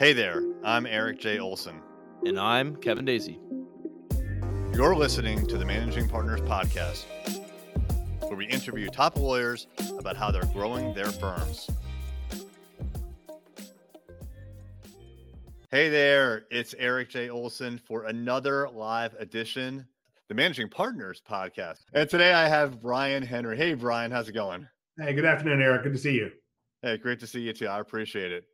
Hey there, I'm Erik J. Olson. And I'm Kevin Daisy. You're listening to the Managing Partners Podcast, where we interview top lawyers about how they're growing their firms. Hey there, it's Erik J. Olson for another live edition, the Managing Partners Podcast. And today I have Brian Henry. Hey, Brian, how's it going? Hey, good afternoon, Erik. Good to see you. Hey, great to see you too. I appreciate it.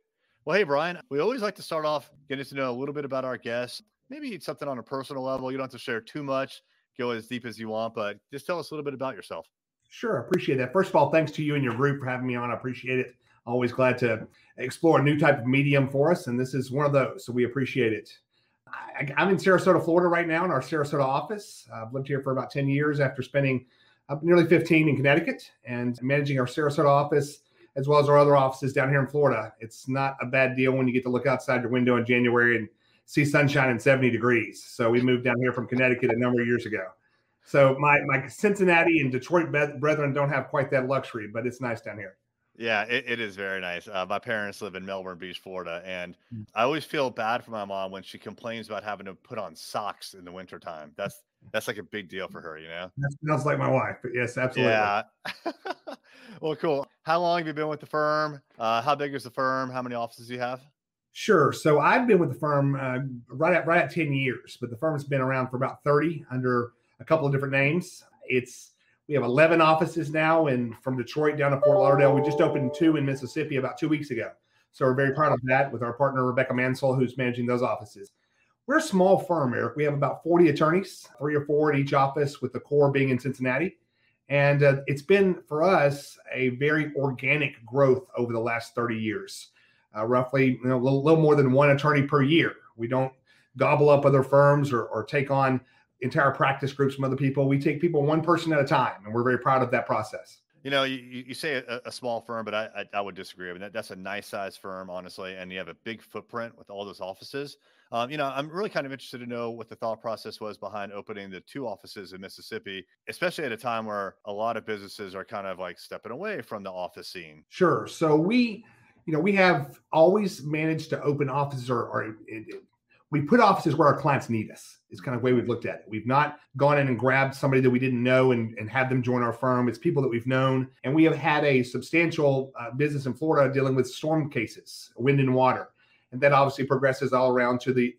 Well, hey, Brian, we always like to start off getting to know a little bit about our guests. Maybe something on a personal level. You don't have to share too much, go as deep as you want, but just tell us a little bit about yourself. Sure. Appreciate that. First of all, thanks to you and your group for having me on. I appreciate it. Always glad to explore a new type of medium for us. And this is one of those. So we appreciate it. I, am in Sarasota, Florida right now in our Sarasota office. I've lived here for about 10 years after spending up nearly 15 in Connecticut and managing our Sarasota office as well as our other offices down here in Florida. It's not a bad deal when you get to look outside your window in January and see sunshine and 70 degrees. So we moved down here from Connecticut a number of years ago. So my my Cincinnati and Detroit brethren don't have quite that luxury, but it's nice down here. Yeah, it, it is very nice. Uh, my parents live in Melbourne Beach, Florida, and mm. I always feel bad for my mom when she complains about having to put on socks in the wintertime. That's that's like a big deal for her, you know. That sounds like my wife, but yes, absolutely. Yeah. well, cool. How long have you been with the firm? Uh, how big is the firm? How many offices do you have? Sure. So I've been with the firm uh, right at right at ten years, but the firm has been around for about thirty under a couple of different names. It's we have eleven offices now, and from Detroit down to Fort Lauderdale, we just opened two in Mississippi about two weeks ago. So we're very proud of that with our partner Rebecca Mansell, who's managing those offices. We're a small firm, Erik. We have about 40 attorneys, three or four at each office, with the core being in Cincinnati. And uh, it's been for us a very organic growth over the last 30 years, uh, roughly you know, a little, little, more than one attorney per year. We don't gobble up other firms or, or take on entire practice groups from other people. We take people one person at a time, and we're very proud of that process. You know, you, you say a, a small firm, but I, I, I would disagree. I mean, that, that's a nice size firm, honestly, and you have a big footprint with all those offices. Um, you know, I'm really kind of interested to know what the thought process was behind opening the two offices in Mississippi, especially at a time where a lot of businesses are kind of like stepping away from the office scene. Sure. So we, you know, we have always managed to open offices or, or it, it, we put offices where our clients need us is kind of the way we've looked at it. We've not gone in and grabbed somebody that we didn't know and, and had them join our firm. It's people that we've known. And we have had a substantial uh, business in Florida dealing with storm cases, wind and water and that obviously progresses all around to the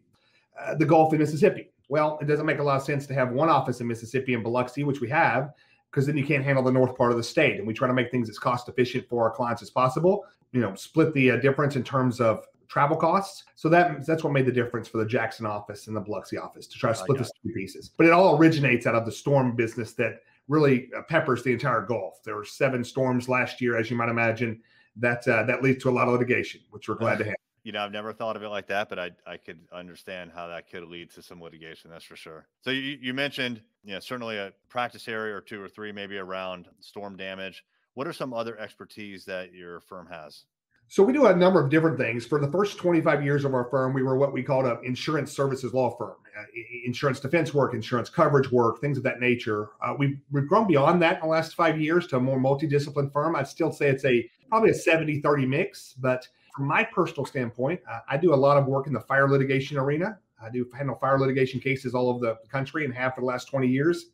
uh, the Gulf of Mississippi. Well, it doesn't make a lot of sense to have one office in Mississippi and Biloxi, which we have, because then you can't handle the north part of the state. And we try to make things as cost efficient for our clients as possible. You know, split the uh, difference in terms of travel costs. So that that's what made the difference for the Jackson office and the Biloxi office to try to split the two pieces. But it all originates out of the storm business that really uh, peppers the entire Gulf. There were seven storms last year, as you might imagine. That uh, that leads to a lot of litigation, which we're glad to have you know, I've never thought of it like that, but I I could understand how that could lead to some litigation. That's for sure. So you, you mentioned, you know, certainly a practice area or two or three, maybe around storm damage. What are some other expertise that your firm has? So we do a number of different things. For the first 25 years of our firm, we were what we called an insurance services law firm, uh, insurance defense work, insurance coverage work, things of that nature. Uh, we've, we've grown beyond that in the last five years to a more multidisciplined firm. I'd still say it's a probably a 70 30 mix, but from my personal standpoint, uh, I do a lot of work in the fire litigation arena. I do handle fire litigation cases all over the country and have for the last 20 years.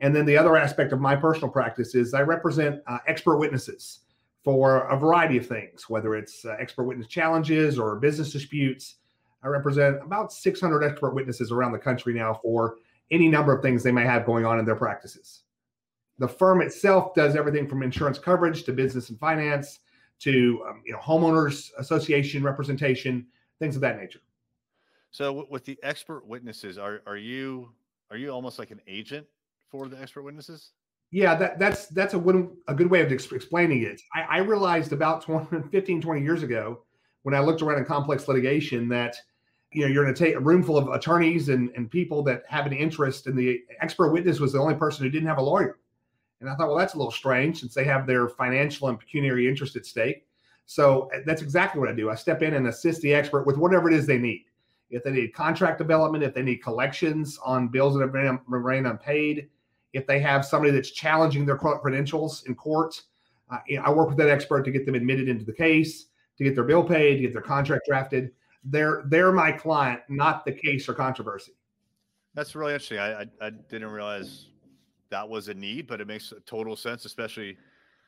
And then the other aspect of my personal practice is I represent uh, expert witnesses for a variety of things, whether it's uh, expert witness challenges or business disputes. I represent about 600 expert witnesses around the country now for any number of things they may have going on in their practices. The firm itself does everything from insurance coverage to business and finance to um, you know homeowners association representation, things of that nature. So with the expert witnesses, are are you are you almost like an agent for the expert witnesses? Yeah, that, that's that's a good, a good way of explaining it. I, I realized about 20, 15, 20 years ago when I looked around in complex litigation that you know you're going to take a room full of attorneys and, and people that have an interest and the expert witness was the only person who didn't have a lawyer and I thought, well, that's a little strange since they have their financial and pecuniary interest at stake. So uh, that's exactly what I do. I step in and assist the expert with whatever it is they need. If they need contract development, if they need collections on bills that have been remain unpaid, if they have somebody that's challenging their credentials in court, uh, I work with that expert to get them admitted into the case, to get their bill paid, to get their contract drafted. they're they're my client, not the case or controversy. That's really interesting. I, I, I didn't realize that was a need, but it makes total sense, especially,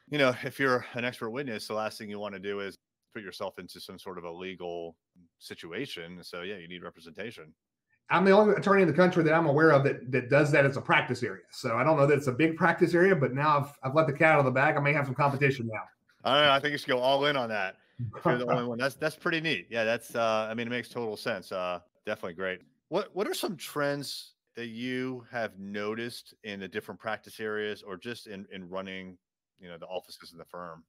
you know, if you're an expert witness, the last thing you want to do is put yourself into some sort of a legal situation. So yeah, you need representation. I'm the only attorney in the country that I'm aware of that, that does that as a practice area. So I don't know that it's a big practice area, but now I've, I've let the cat out of the bag. I may have some competition now. I don't know. I think you should go all in on that. If you're the only one. That's that's pretty neat. Yeah, that's. Uh, I mean, it makes total sense. Uh, definitely great. What What are some trends that you have noticed in the different practice areas, or just in in running, you know, the offices in the firm?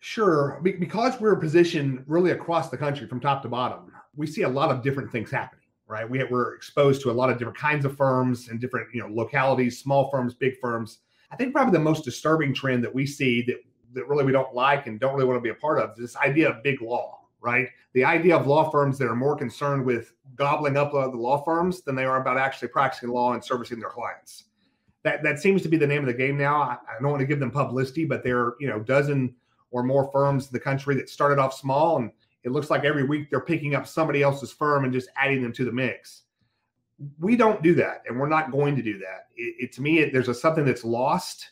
Sure. Because we're positioned really across the country from top to bottom, we see a lot of different things happening right? We, we're exposed to a lot of different kinds of firms and different, you know, localities, small firms, big firms. I think probably the most disturbing trend that we see that, that really we don't like and don't really want to be a part of is this idea of big law, right? The idea of law firms that are more concerned with gobbling up the law firms than they are about actually practicing law and servicing their clients. That, that seems to be the name of the game now. I, I don't want to give them publicity, but there are, you know, dozen or more firms in the country that started off small and it looks like every week they're picking up somebody else's firm and just adding them to the mix. We don't do that, and we're not going to do that. It, it to me, it, there's a something that's lost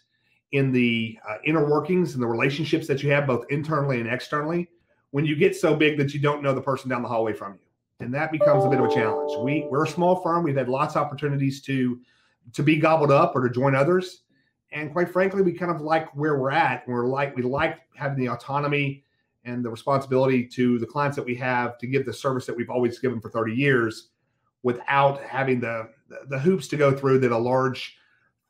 in the uh, inner workings and the relationships that you have both internally and externally when you get so big that you don't know the person down the hallway from you, and that becomes a bit of a challenge. We we're a small firm. We've had lots of opportunities to to be gobbled up or to join others, and quite frankly, we kind of like where we're at. We're like we like having the autonomy and the responsibility to the clients that we have to give the service that we've always given for 30 years without having the the hoops to go through that a large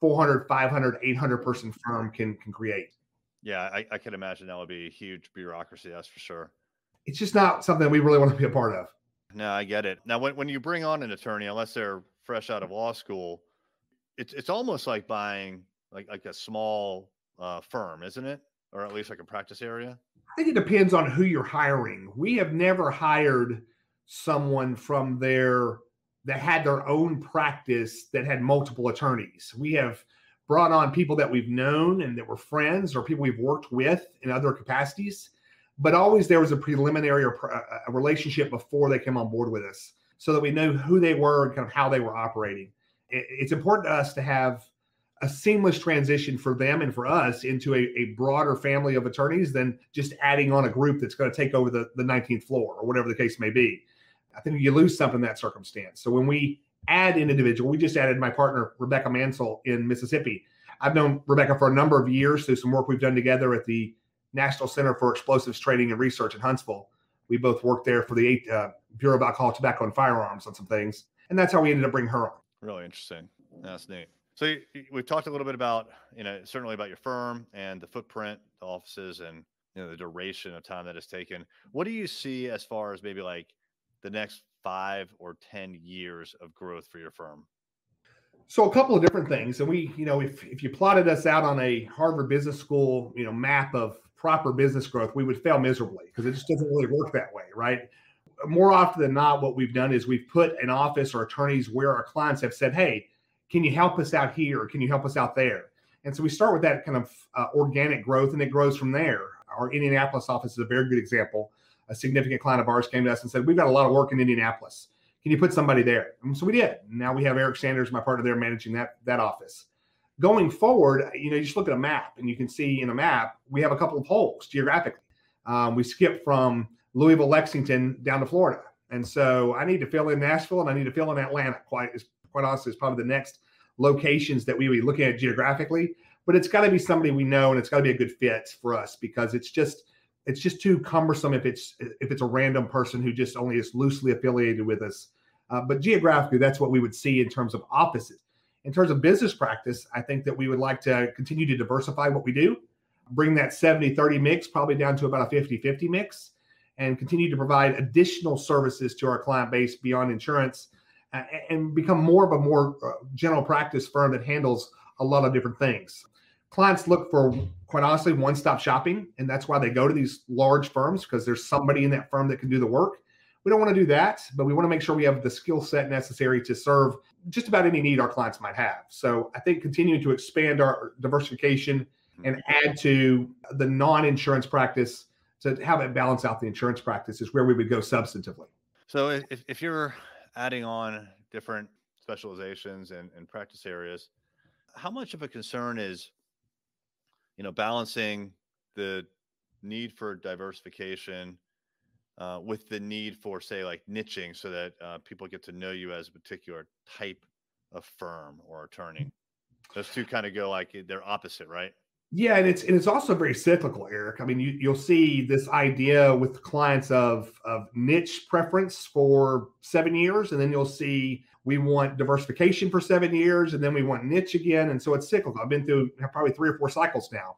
400 500 800 person firm can can create yeah I, I can imagine that would be a huge bureaucracy that's for sure it's just not something we really want to be a part of no i get it now when, when you bring on an attorney unless they're fresh out of law school it's it's almost like buying like like a small uh, firm isn't it or at least like a practice area I think it depends on who you're hiring. We have never hired someone from there that had their own practice that had multiple attorneys. We have brought on people that we've known and that were friends or people we've worked with in other capacities, but always there was a preliminary or uh, a relationship before they came on board with us so that we knew who they were and kind of how they were operating. It's important to us to have a seamless transition for them and for us into a, a broader family of attorneys than just adding on a group that's going to take over the, the 19th floor or whatever the case may be. I think you lose something in that circumstance. So when we add an individual, we just added my partner, Rebecca Mansell in Mississippi. I've known Rebecca for a number of years through some work we've done together at the National Center for Explosives Training and Research in Huntsville. We both worked there for the uh, Bureau of Alcohol, Tobacco, and Firearms on some things. And that's how we ended up bringing her on. Really interesting. That's neat. So we've talked a little bit about, you know, certainly about your firm and the footprint, the offices, and you know the duration of time that it's taken. What do you see as far as maybe like the next five or ten years of growth for your firm? So a couple of different things, and we, you know, if if you plotted us out on a Harvard Business School, you know, map of proper business growth, we would fail miserably because it just doesn't really work that way, right? More often than not, what we've done is we've put an office or attorneys where our clients have said, "Hey, can you help us out here? Can you help us out there? And so we start with that kind of uh, organic growth and it grows from there. Our Indianapolis office is a very good example. A significant client of ours came to us and said, We've got a lot of work in Indianapolis. Can you put somebody there? And so we did. Now we have Eric Sanders, my partner there, managing that, that office. Going forward, you know, you just look at a map and you can see in a map, we have a couple of holes geographically. Um, we skip from Louisville, Lexington down to Florida. And so I need to fill in Nashville and I need to fill in Atlanta quite as quite honestly, is probably the next locations that we would be looking at geographically. But it's got to be somebody we know, and it's got to be a good fit for us because it's just it's just too cumbersome if it's if it's a random person who just only is loosely affiliated with us. Uh, but geographically, that's what we would see in terms of offices. In terms of business practice, I think that we would like to continue to diversify what we do, bring that 70 30 mix probably down to about a 50 50 mix, and continue to provide additional services to our client base beyond insurance and become more of a more uh, general practice firm that handles a lot of different things. Clients look for, quite honestly, one stop shopping. And that's why they go to these large firms because there's somebody in that firm that can do the work. We don't want to do that, but we want to make sure we have the skill set necessary to serve just about any need our clients might have. So I think continuing to expand our diversification and mm-hmm. add to the non insurance practice to have it balance out the insurance practice is where we would go substantively. So if, if you're adding on different specializations and, and practice areas, how much of a concern is, you know, balancing the need for diversification uh, with the need for, say, like niching so that uh, people get to know you as a particular type of firm or attorney? Those two kind of go like they're opposite, right? Yeah, and it's and it's also very cyclical, Erik. I mean, you, you'll see this idea with clients of of niche preference for seven years, and then you'll see we want diversification for seven years, and then we want niche again, and so it's cyclical. I've been through probably three or four cycles now.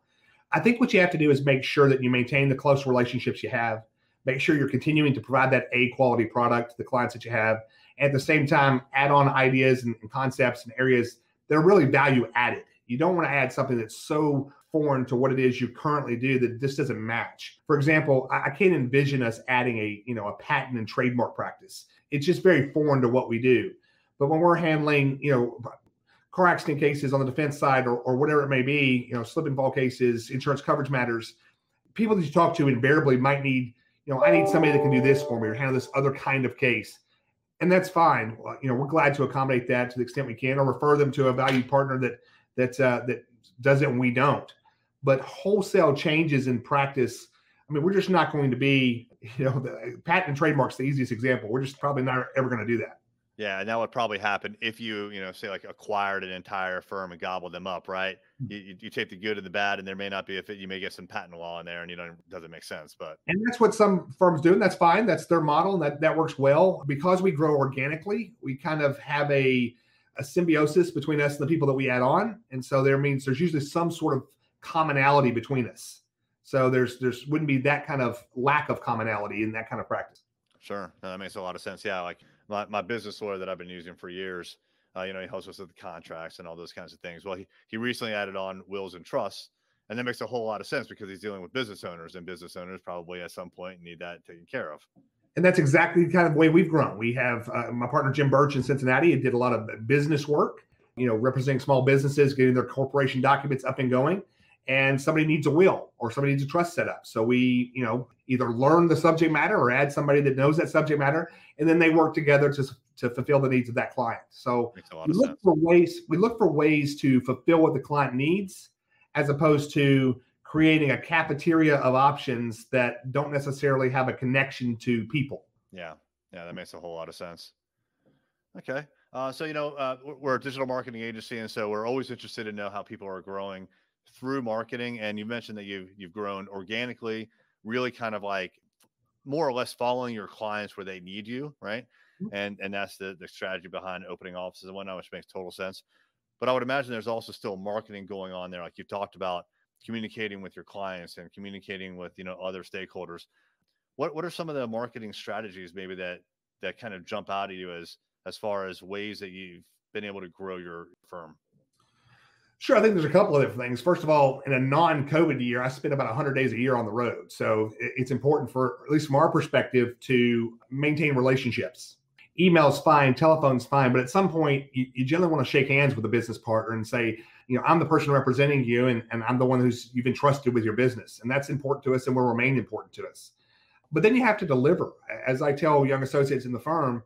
I think what you have to do is make sure that you maintain the close relationships you have. Make sure you're continuing to provide that A quality product to the clients that you have. and At the same time, add on ideas and, and concepts and areas that are really value added. You don't want to add something that's so foreign to what it is you currently do that this doesn't match. For example, I, I can't envision us adding a you know a patent and trademark practice. It's just very foreign to what we do. But when we're handling you know car accident cases on the defense side or, or whatever it may be, you know slip and fall cases, insurance coverage matters, people that you talk to invariably might need you know I need somebody that can do this for me or handle this other kind of case and that's fine. You know, we're glad to accommodate that to the extent we can, or refer them to a valued partner that that uh, that does it and we don't but wholesale changes in practice. I mean, we're just not going to be, you know, the patent and trademarks the easiest example. We're just probably not ever going to do that. Yeah, and that would probably happen if you, you know, say like acquired an entire firm and gobbled them up, right? Hmm. You, you, take the good and the bad, and there may not be a fit. You may get some patent law in there, and you know, it doesn't make sense. But and that's what some firms do, and that's fine. That's their model, and that that works well because we grow organically. We kind of have a a symbiosis between us and the people that we add on, and so there means there's usually some sort of commonality between us. So there's there's wouldn't be that kind of lack of commonality in that kind of practice. Sure, no, that makes a lot of sense. Yeah, like my, my business lawyer that I've been using for years, uh, you know, he helps us with the contracts and all those kinds of things. Well, he he recently added on wills and trusts, and that makes a whole lot of sense because he's dealing with business owners, and business owners probably at some point need that taken care of. And that's exactly the kind of way we've grown. We have uh, my partner Jim Birch in Cincinnati. Did a lot of business work, you know, representing small businesses, getting their corporation documents up and going and somebody needs a will or somebody needs a trust set up. So we, you know, either learn the subject matter or add somebody that knows that subject matter, and then they work together to to fulfill the needs of that client. So we look sense. for ways we look for ways to fulfill what the client needs, as opposed to creating a cafeteria of options that don't necessarily have a connection to people. Yeah, yeah, that makes a whole lot of sense. Okay. Uh, so you know uh, we're a digital marketing agency, and so we're always interested to know how people are growing through marketing and you mentioned that you've you've grown organically really kind of like more or less following your clients where they need you right? Mm-hmm. and and that's the the strategy behind opening offices and whatnot which makes total sense. But i would imagine there's also still marketing going on there like you've talked about communicating with your clients and communicating with you know other stakeholders. What what are some of the marketing strategies maybe that that kind of jump out at you as as far as ways that you've been able to grow your firm Sure, I think there's a couple of different things. First of all, in a non-COVID year, I spend about 100 days a year on the road, so it's important for at least from our perspective to maintain relationships. Email's fine, telephone's fine, but at some point, you, you generally want to shake hands with a business partner and say, you know, I'm the person representing you, and, and I'm the one who's you've entrusted with your business, and that's important to us, and will remain important to us. But then you have to deliver. As I tell young associates in the firm,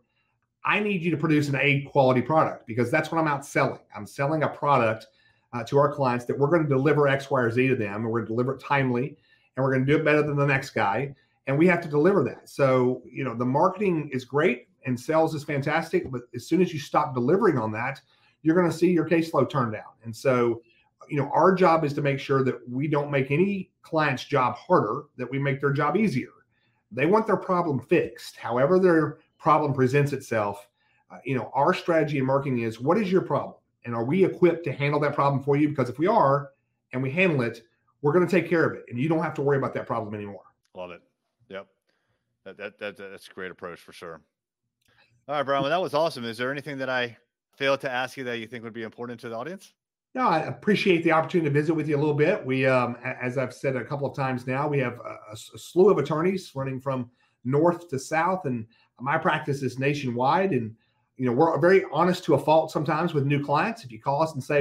I need you to produce an A quality product because that's what I'm out selling. I'm selling a product uh, to our clients that we're going to deliver X, Y, or Z to them, and we're going to deliver it timely, and we're going to do it better than the next guy, and we have to deliver that. So, you know, the marketing is great and sales is fantastic, but as soon as you stop delivering on that, you're going to see your case flow turn down. And so, you know, our job is to make sure that we don't make any client's job harder, that we make their job easier. They want their problem fixed. However, their problem presents itself, uh, you know, our strategy in marketing is what is your problem? And are we equipped to handle that problem for you? Because if we are and we handle it, we're going to take care of it. And you don't have to worry about that problem anymore. Love it. Yep. That, that, that that's a great approach for sure. All right, Brian. Well, that was awesome. Is there anything that I failed to ask you that you think would be important to the audience? No, I appreciate the opportunity to visit with you a little bit. We, um, as I've said a couple of times now, we have a, a slew of attorneys running from north to south, and my practice is nationwide. And you know, we're very honest to a fault sometimes with new clients. If you call us and say,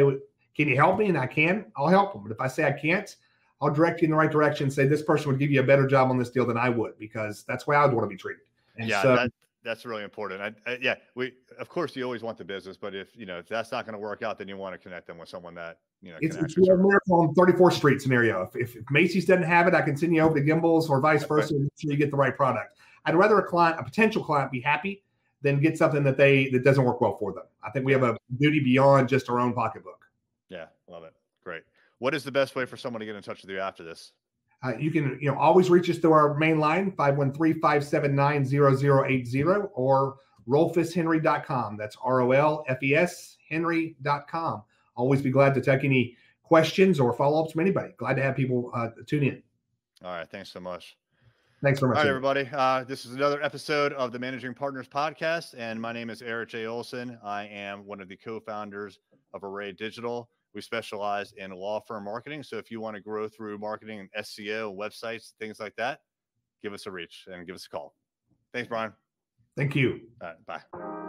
"Can you help me?" and I can, I'll help them. But if I say I can't, I'll direct you in the right direction. Say this person would give you a better job on this deal than I would because that's why I would want to be treated. And yeah, so, that, that's really important. I, I, yeah, we of course you always want the business, but if you know if that's not going to work out, then you want to connect them with someone that you know. It's, it's a on 34th Street scenario. If, if, Macy's doesn't have it, I can send you over to Gimbels or vice versa, right. so you get the right product. I'd rather a client, a potential client, be happy than get something that they that doesn't work well for them. I think we have a duty beyond just our own pocketbook. Yeah, love it. Great. What is the best way for someone to get in touch with you after this? Uh, you can, you know, always reach us through our main line, 513-579-0080 or rolfeshenry.com. That's R-O-L-F-E-S Henry.com. Always be glad to take any questions or follow-ups from anybody. Glad to have people uh, tune in. All right. Thanks so much. Thanks very much. All right, everybody. Uh, this is another episode of the Managing Partners podcast, and my name is Erik J. Olson. I am one of the co-founders of Array Digital. We specialize in law firm marketing. So if you want to grow through marketing and SEO, websites, things like that, give us a reach and give us a call. Thanks, Brian. Thank you. All right, bye.